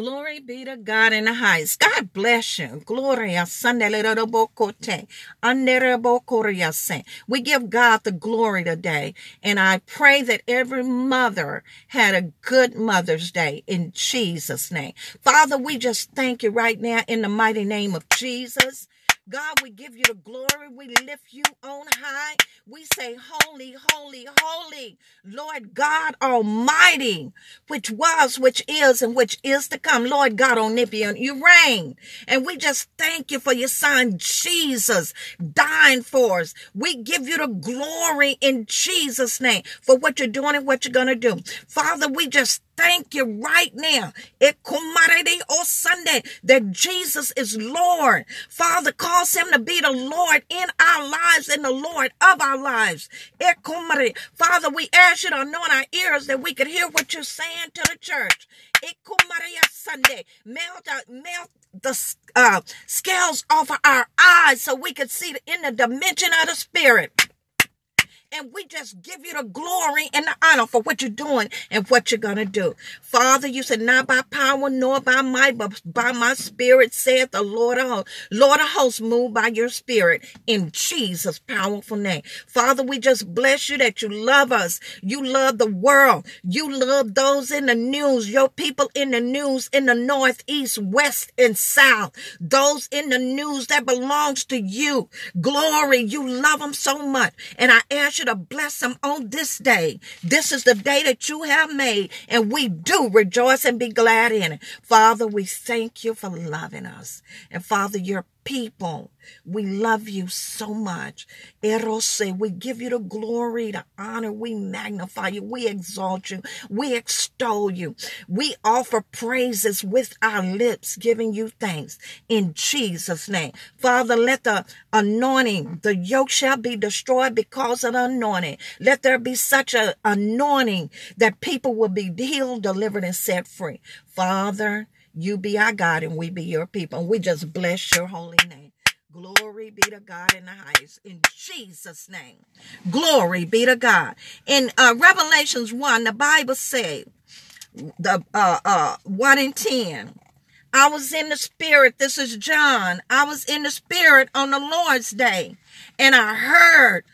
Glory be to God in the highest. God bless you. Gloria We give God the glory today. And I pray that every mother had a good Mother's Day in Jesus' name. Father, we just thank you right now in the mighty name of Jesus. God, we give you the glory. We lift you on high. We say, Holy, holy, holy, Lord God Almighty, which was, which is, and which is to come. Lord God omnipotent, you reign. And we just thank you for your son, Jesus, dying for us. We give you the glory in Jesus' name for what you're doing and what you're going to do. Father, we just thank you right now. O Sunday that Jesus is Lord. Father, cause him to be the Lord in our lives and the Lord of our lives. Father, we ask you to anoint our ears that we could hear what you're saying to the church. Sunday, melt, melt the uh, scales off of our eyes so we could see in the dimension of the spirit. And we just give you the glory and the honor for what you're doing and what you're going to do. Father, you said, not by power nor by might, but by my spirit, saith the Lord of hosts. Lord of hosts, move by your spirit in Jesus' powerful name. Father, we just bless you that you love us. You love the world. You love those in the news, your people in the news in the north, east, west, and south. Those in the news that belongs to you. Glory, you love them so much. And I ask you to bless them on this day. This is the day that you have made, and we do rejoice and be glad in it. Father, we thank you for loving us. And Father, your people. We love you so much. Erose, we give you the glory, the honor. We magnify you. We exalt you. We extol you. We offer praises with our lips, giving you thanks in Jesus' name. Father, let the anointing, the yoke shall be destroyed because of the anointing. Let there be such an anointing that people will be healed, delivered, and set free. Father, you be our God and we be your people. And we just bless your holy name. Glory be to God in the highest. In Jesus' name. Glory be to God. In uh, Revelations 1, the Bible says, the uh, uh, 1 and 10. I was in the spirit. This is John. I was in the spirit on the Lord's day. And I heard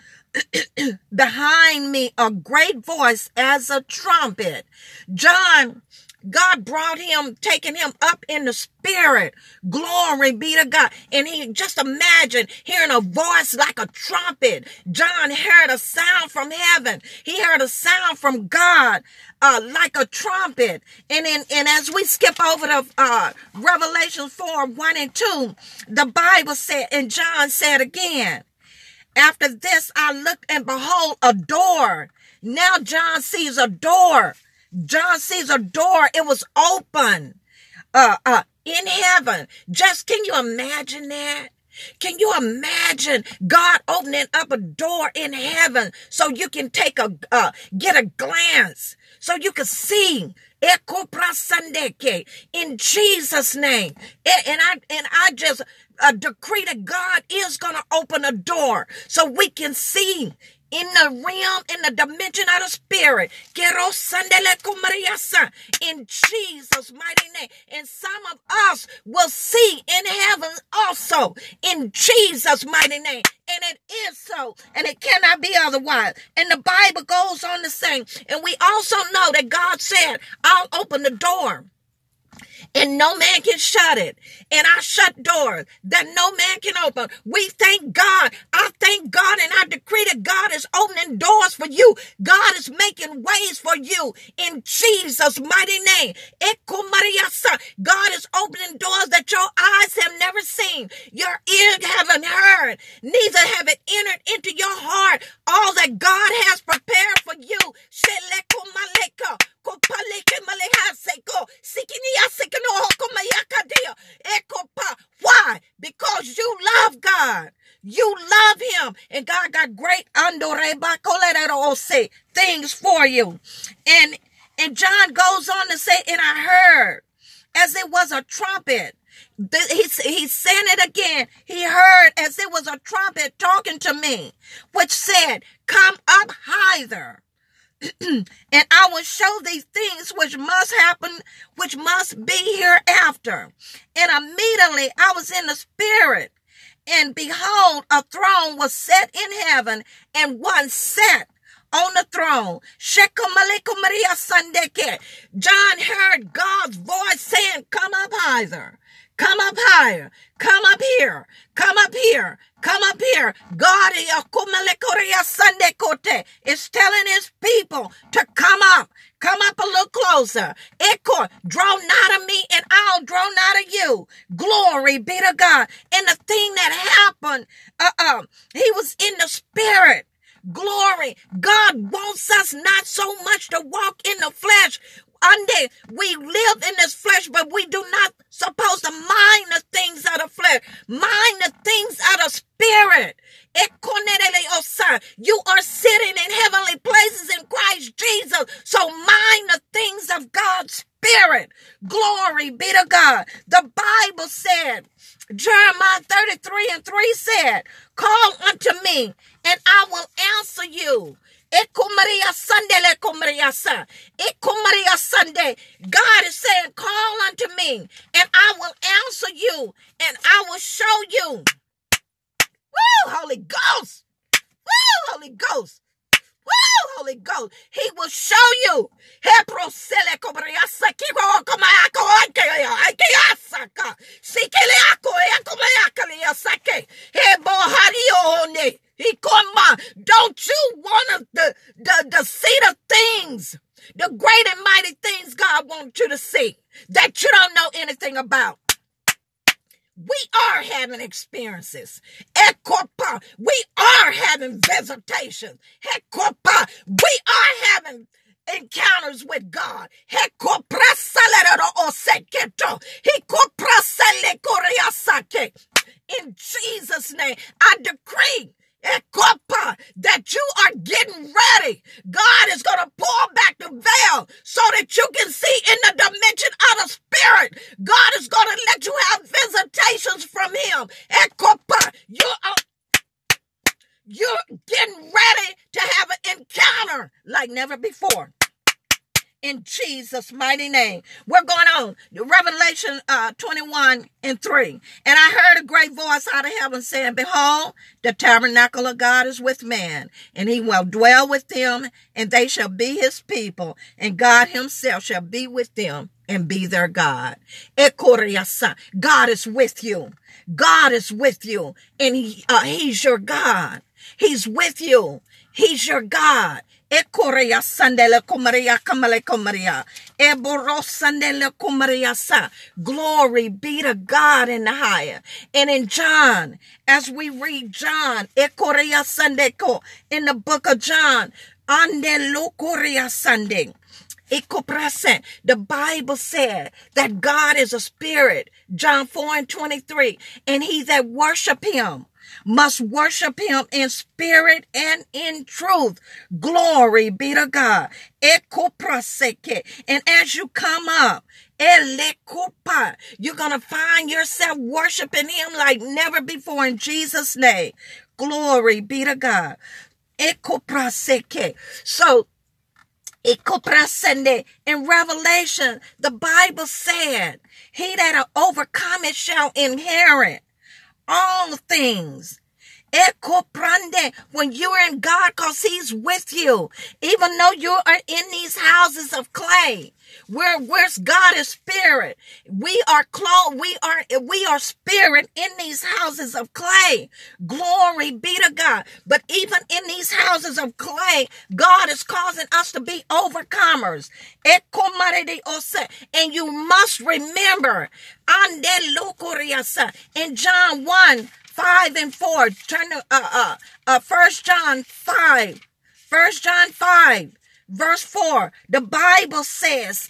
behind me a great voice as a trumpet. John God brought him, taking him up in the spirit. Glory be to God. And he just imagine hearing a voice like a trumpet. John heard a sound from heaven. He heard a sound from God, uh, like a trumpet. And in, and as we skip over to, uh, Revelation 4, 1 and 2, the Bible said, and John said again, after this, I looked and behold a door. Now John sees a door John sees a door. It was open. Uh, uh, in heaven. Just can you imagine that? Can you imagine God opening up a door in heaven so you can take a uh, get a glance so you can see in Jesus name and I and I just uh, decree that God is going to open a door so we can see in the realm, in the dimension of the spirit. In Jesus' mighty name. And some of us will see in heaven also in Jesus' mighty name. And it is so. And it cannot be otherwise. And the Bible goes on to say, and we also know that God said, I'll open the door and no man can shut it. And I shut doors that no man can open. We thank God. I thank God and I decree that God is opening doors for you. God is making ways for you in Jesus' mighty name. God is opening doors that your eyes have never seen, your ears haven't heard, neither have it entered into your heart all that God has prepared for you. Why? Because you love God. You love him. And God got great andoreba say things for you. And and John goes on to say, and I heard as it was a trumpet. He's, he's saying it again. He heard as it was a trumpet talking to me, which said, Come up higher and I will show these things which must happen, which must be hereafter. And immediately I was in the spirit, and behold, a throne was set in heaven, and one sat on the throne. John heard God's voice saying, Come up higher. Come up higher. Come up here. Come up here. Come up here. God is telling his people to come up. Come up a little closer. Echo, draw nigh to me and I'll draw nigh to you. Glory be to God. And the thing that happened, uh, uh, he was in the spirit. Glory. God wants us not so much to walk in the flesh. Ande, we live in this flesh, but we do not supposed to mind the things of the flesh. Mind the things of the spirit. You are sitting in heavenly places in Christ Jesus. So mind the things of God's spirit. Glory be to God. The Bible said, Jeremiah 33 and 3 said, Call unto me, and I will answer you. Sunday. God is saying, Call unto me, and I will answer you, and I will show you. Woo, Holy Ghost. Woo, Holy Ghost. Woo, Holy Ghost. He will show you. Don't you want the, the, the see the things, the great and mighty things God wants you to see that you don't know anything about? We are having experiences. We are having visitations. We are having encounters with God. In Jesus' name, I decree that you are getting ready. God is going to pull back the veil so that you can see in the dimension of the spirit. God is going to let you have visitations from him. You're, you're getting ready to have an encounter like never before in Jesus' mighty name. We're going on. Revelation uh, 21 and 3. And I heard a great voice out of heaven saying, Behold, the tabernacle of God is with man, and he will dwell with them, and they shall be his people, and God himself shall be with them and be their God. God is with you. God is with you, and he, uh, he's your God. He's with you. He's your God. Ekoreya sandele kumaria kamale kumaria. Eboro sandele kumaria sa. Glory be to God in the higher. And in John, as we read John, Ekoreya sandeko, in the book of John, Ande lokoria sande. The Bible said that God is a spirit, John 4 and 23, and he that worship him must worship him in spirit and in truth. Glory be to God. And as you come up, you're going to find yourself worshiping him like never before in Jesus' name. Glory be to God. So, in Revelation, the Bible said, He that overcometh shall inherit all things. When you're in God, because He's with you, even though you are in these houses of clay, where where's God is spirit. We are clothed, we are we are spirit in these houses of clay. Glory be to God. But even in these houses of clay, God is causing us to be overcomers. And you must remember in John 1, 5 and 4. Turn to uh uh uh First John 5. First John 5 verse 4, the Bible says,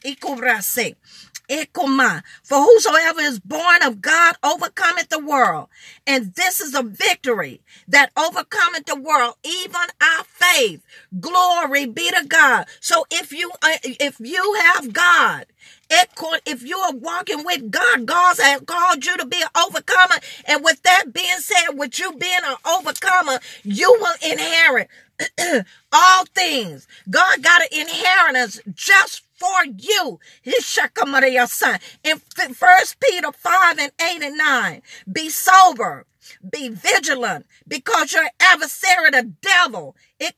for whosoever is born of God overcometh the world. And this is a victory that overcometh the world, even our faith. Glory be to God. So if you, uh, if you have God If you are walking with God, God has called you to be an overcomer. And with that being said, with you being an overcomer, you will inherit all things. God got an inheritance just for you. His son. In First Peter 5 and 8 and 9. Be sober. Be vigilant because your adversary, the devil, it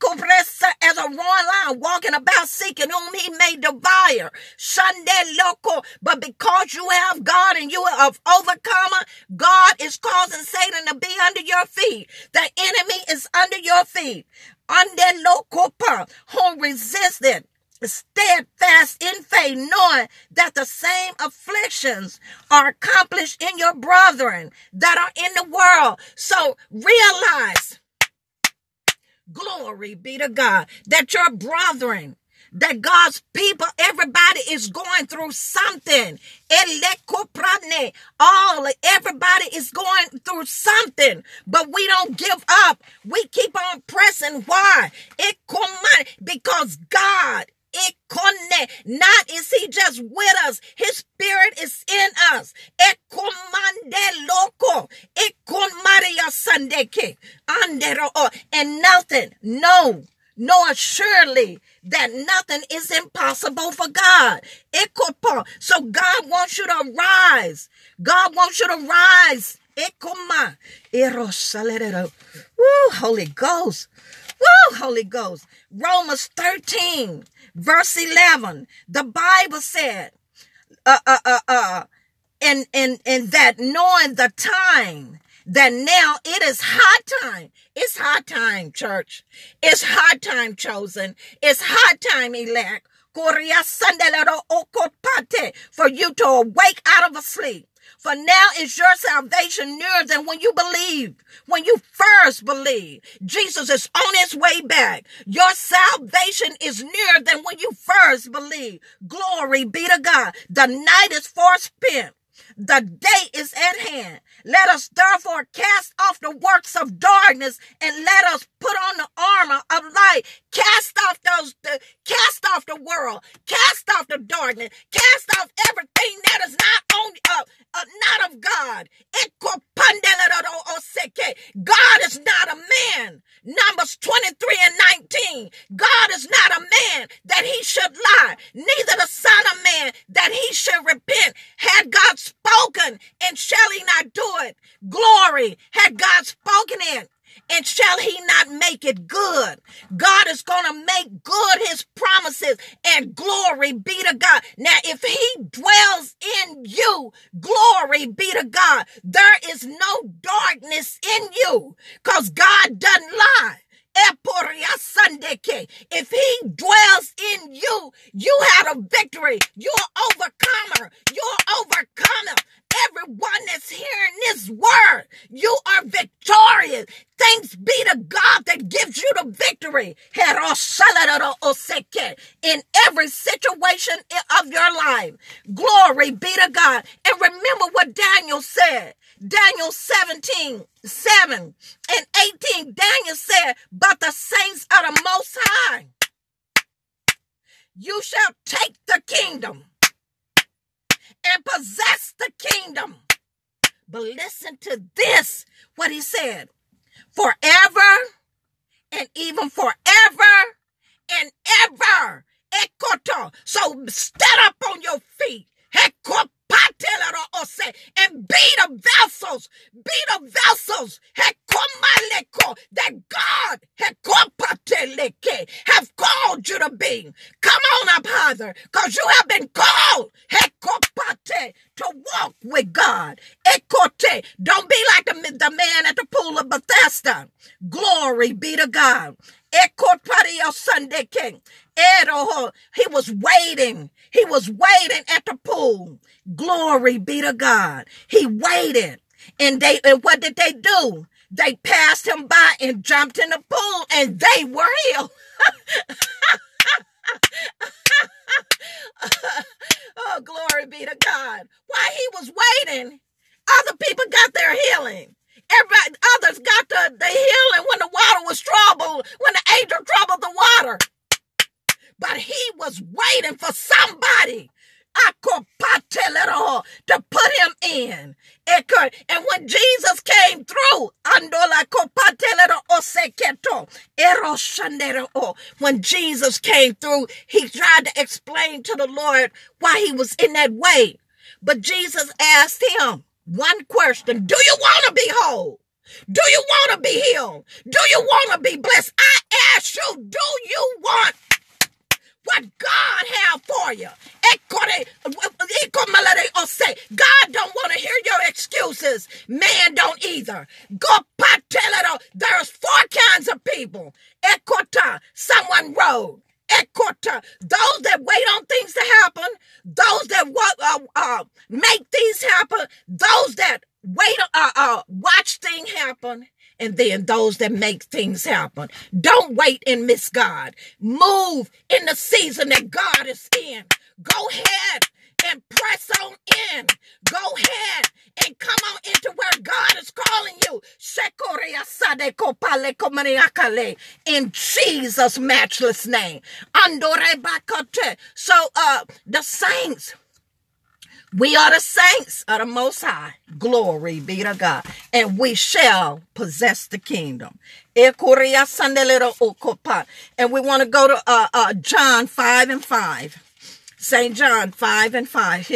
as a roaring lion walking about seeking whom he may devour. Sunday loco. But because you have God and you are of overcomer, God is causing Satan to be under your feet. The enemy is under your feet. Under loco, who resisted steadfast in faith, knowing that the same afflictions are accomplished in your brethren that are in the world. So realize, glory be to God, that your brethren, that God's people, everybody is going through something. All, everybody is going through something, but we don't give up. We keep on pressing. Why? Because God not is he just with us. His spirit is in us. loco. sandeke. And nothing, no, no, surely that nothing is impossible for God. So God wants you to rise. God wants you to rise. Woo, Holy Ghost. Woo, Holy Ghost. Romans 13 verse 11, the Bible said, uh, uh, uh, uh, and, and, and that knowing the time, that now it is high time. It's high time, church. It's high time, chosen. It's high time, elect. For you to awake out of a sleep. For now is your salvation nearer than when you believed, when you first believed. Jesus is on his way back. Your salvation is nearer than when you first believed. Glory be to God. The night is far spent. The day is at hand. Let us therefore cast off the works of darkness and let us put on the armor of light. Cast off those, the, cast off the world, cast off the darkness, cast off everything that is not on, uh, uh, not of God. God is not a man. Numbers 23 and 19. God is not a man that he should lie, neither the son of man that he should repent. Had God spoken and shall he not do it? Glory. Had God spoken it and shall he not make it good? God is going to make good his promises and glory be to God. Now, if he dwells in you, glory be to God. There is no darkness in you because God doesn't lie. If he dwells in you, you have a victory. You're overcomer. You're overcomer. Everyone that's hearing this word, you are victorious. Thanks be to God that gives you the victory in every situation of your life. Glory be to God. And remember what Daniel said. Daniel 17, 7 and 18. Daniel said, But the saints of the Most High, you shall take the kingdom and possess the kingdom. But listen to this, what he said. Forever and even forever and ever. So stand up on your feet and be the vessels, be the vessels that God have called you to be. Come on up, Father, because you have been called to walk with God. Don't be like the, the man at the pool of Bethesda. Glory be to God. Sunday King. He was waiting. He was waiting at the pool. Glory be to God. He waited. And they and what did they do? They passed him by and jumped in the pool and they were healed. oh, glory be to God. While he was waiting, other people got their healing. Everybody, others got the, the healing when the water was troubled, when the angel troubled the water. But he was waiting for somebody to put him in. And when Jesus came through, when Jesus came through, he tried to explain to the Lord why he was in that way. But Jesus asked him one question Do you want to be whole? Do you want to be healed? Do you want to be blessed? I ask you, do you want what God have for you. God don't want to hear your excuses. Man don't either. Go There's four kinds of people. Someone wrote. Those that wait on things to happen, those that uh, uh, make things happen, those that wait, uh, uh, watch things happen, and then those that make things happen. Don't wait and miss God. Move in the season that God is in. Go ahead and press on in. Go ahead and come on into where calling you. In Jesus' matchless name. So uh the saints we are the saints of the Most High. Glory be to God. And we shall possess the kingdom. And we want to go to uh, uh, John 5 and 5. St. John 5 and 5.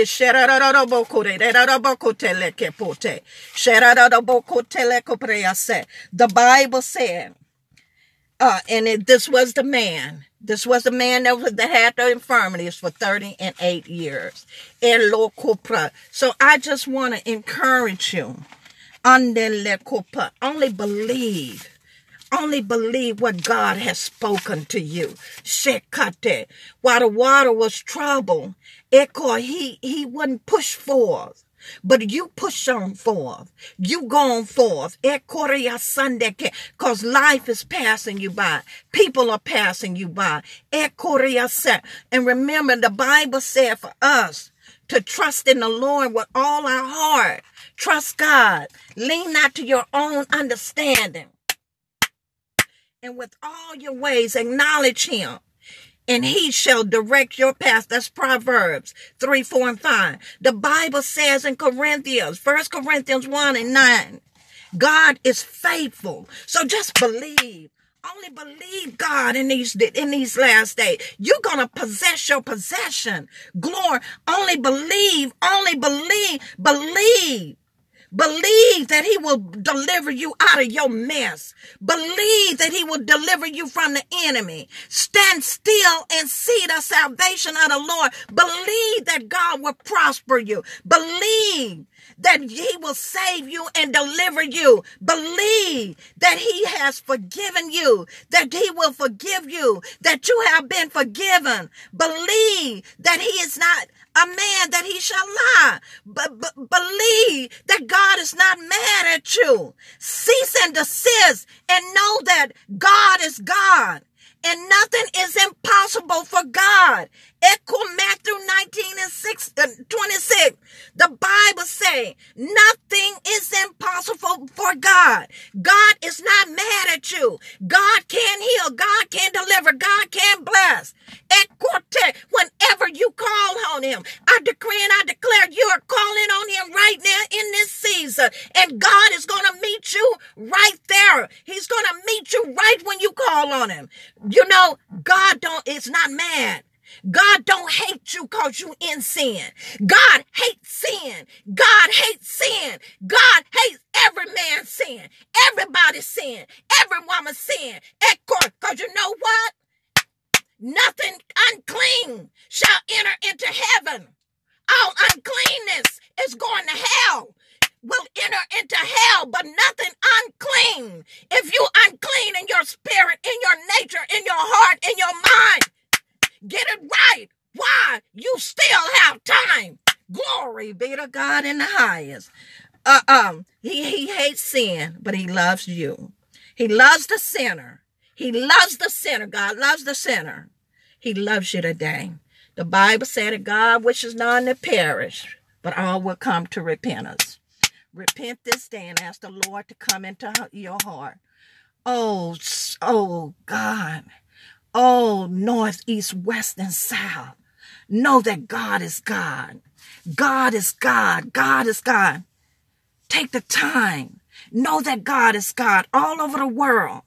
The Bible said, uh, and it, this was the man this was a man that, was, that had the infirmities for 30 and 8 years. So I just want to encourage you. Only believe. Only believe what God has spoken to you. Shekate. While the water was troubled, he, he wouldn't push forth. But you push on forth. You go on forth. Because life is passing you by. People are passing you by. And remember, the Bible said for us to trust in the Lord with all our heart. Trust God. Lean not to your own understanding. And with all your ways, acknowledge Him and he shall direct your path. That's Proverbs 3, 4, and 5. The Bible says in Corinthians, First Corinthians 1 and 9, God is faithful. So just believe. Only believe God in these in these last days. You're gonna possess your possession. Glory. Only believe. Only believe. Believe. Believe that he will deliver you out of your mess. Believe that he will deliver you from the enemy. Stand still and see the salvation of the Lord. Believe that God will prosper you. Believe that he will save you and deliver you. Believe that he has forgiven you, that he will forgive you, that you have been forgiven. Believe that he is not a man that he shall lie. But, but believe that God is not mad at you. Cease and desist and know that God is God and nothing is impossible for God. Echo Matthew 19 and 6, uh, 26. The Bible say nothing is impossible for God. God is not mad at you. God can heal. God can deliver. God can bless. Equate, whenever you call on him, I decree and I declare you are calling on him right now in this season. And God is going to meet you right there. He's going to meet you right when you call on him. You know, God don't, it's not mad. God don't hate you cause you in sin. God hates sin. God hates sin. God hates every man's sin. Everybody's sin. Every woman's sin. Cause you know what? Nothing unclean shall enter into heaven. All uncleanness is going to hell will enter into hell, but nothing unclean. If you unclean in your spirit, in your nature, in your heart, in your mind, Get it right. Why? You still have time. Glory be to God in the highest. Uh, um, he, he hates sin, but he loves you. He loves the sinner. He loves the sinner. God loves the sinner. He loves you today. The Bible said that God wishes none to perish, but all will come to repentance. Repent this day and ask the Lord to come into your heart. Oh, oh God. Oh, north, east, west, and south. know that God is God. God is God. God is God. Take the time. Know that God is God all over the world.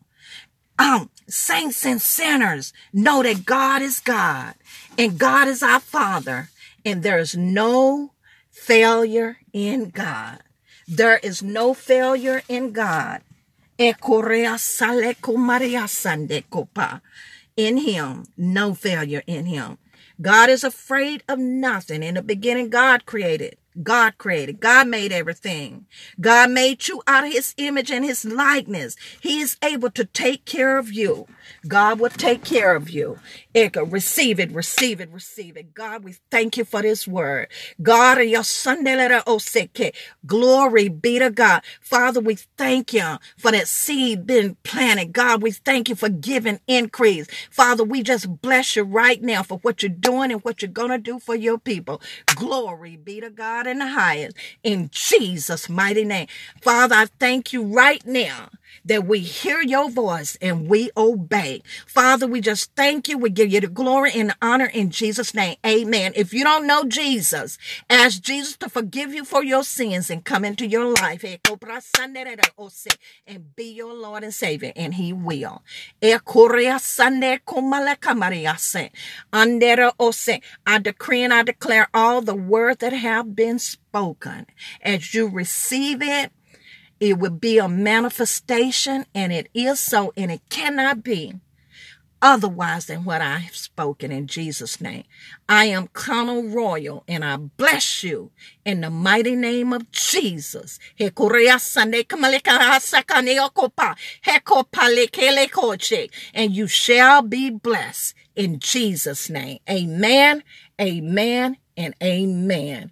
Um, saints and sinners know that God is God and God is our Father and there is no failure in God. There is no failure in God. In him, no failure in him. God is afraid of nothing. In the beginning, God created. God created. God made everything. God made you out of his image and his likeness. He is able to take care of you. God will take care of you. Eka, receive it, receive it, receive it. God, we thank you for this word. God, your Sunday letter oseke. Glory be to God. Father, we thank you for that seed being planted. God, we thank you for giving increase. Father, we just bless you right now for what you're doing and what you're going to do for your people. Glory be to God in the highest. In Jesus' mighty name. Father, I thank you right now that we hear your voice and we obey. Father, we just thank you. We give you the glory and the honor in Jesus' name. Amen. If you don't know Jesus, ask Jesus to forgive you for your sins and come into your life and be your Lord and Savior, and He will. I decree and I declare all the words that have been spoken. As you receive it, it will be a manifestation, and it is so, and it cannot be otherwise than what I have spoken in Jesus' name. I am Conal Royal, and I bless you in the mighty name of Jesus. And you shall be blessed in Jesus' name. Amen, amen, and amen.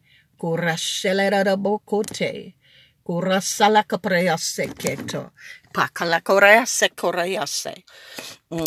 Kurasala kaprease keto. Pakala korese koreyase.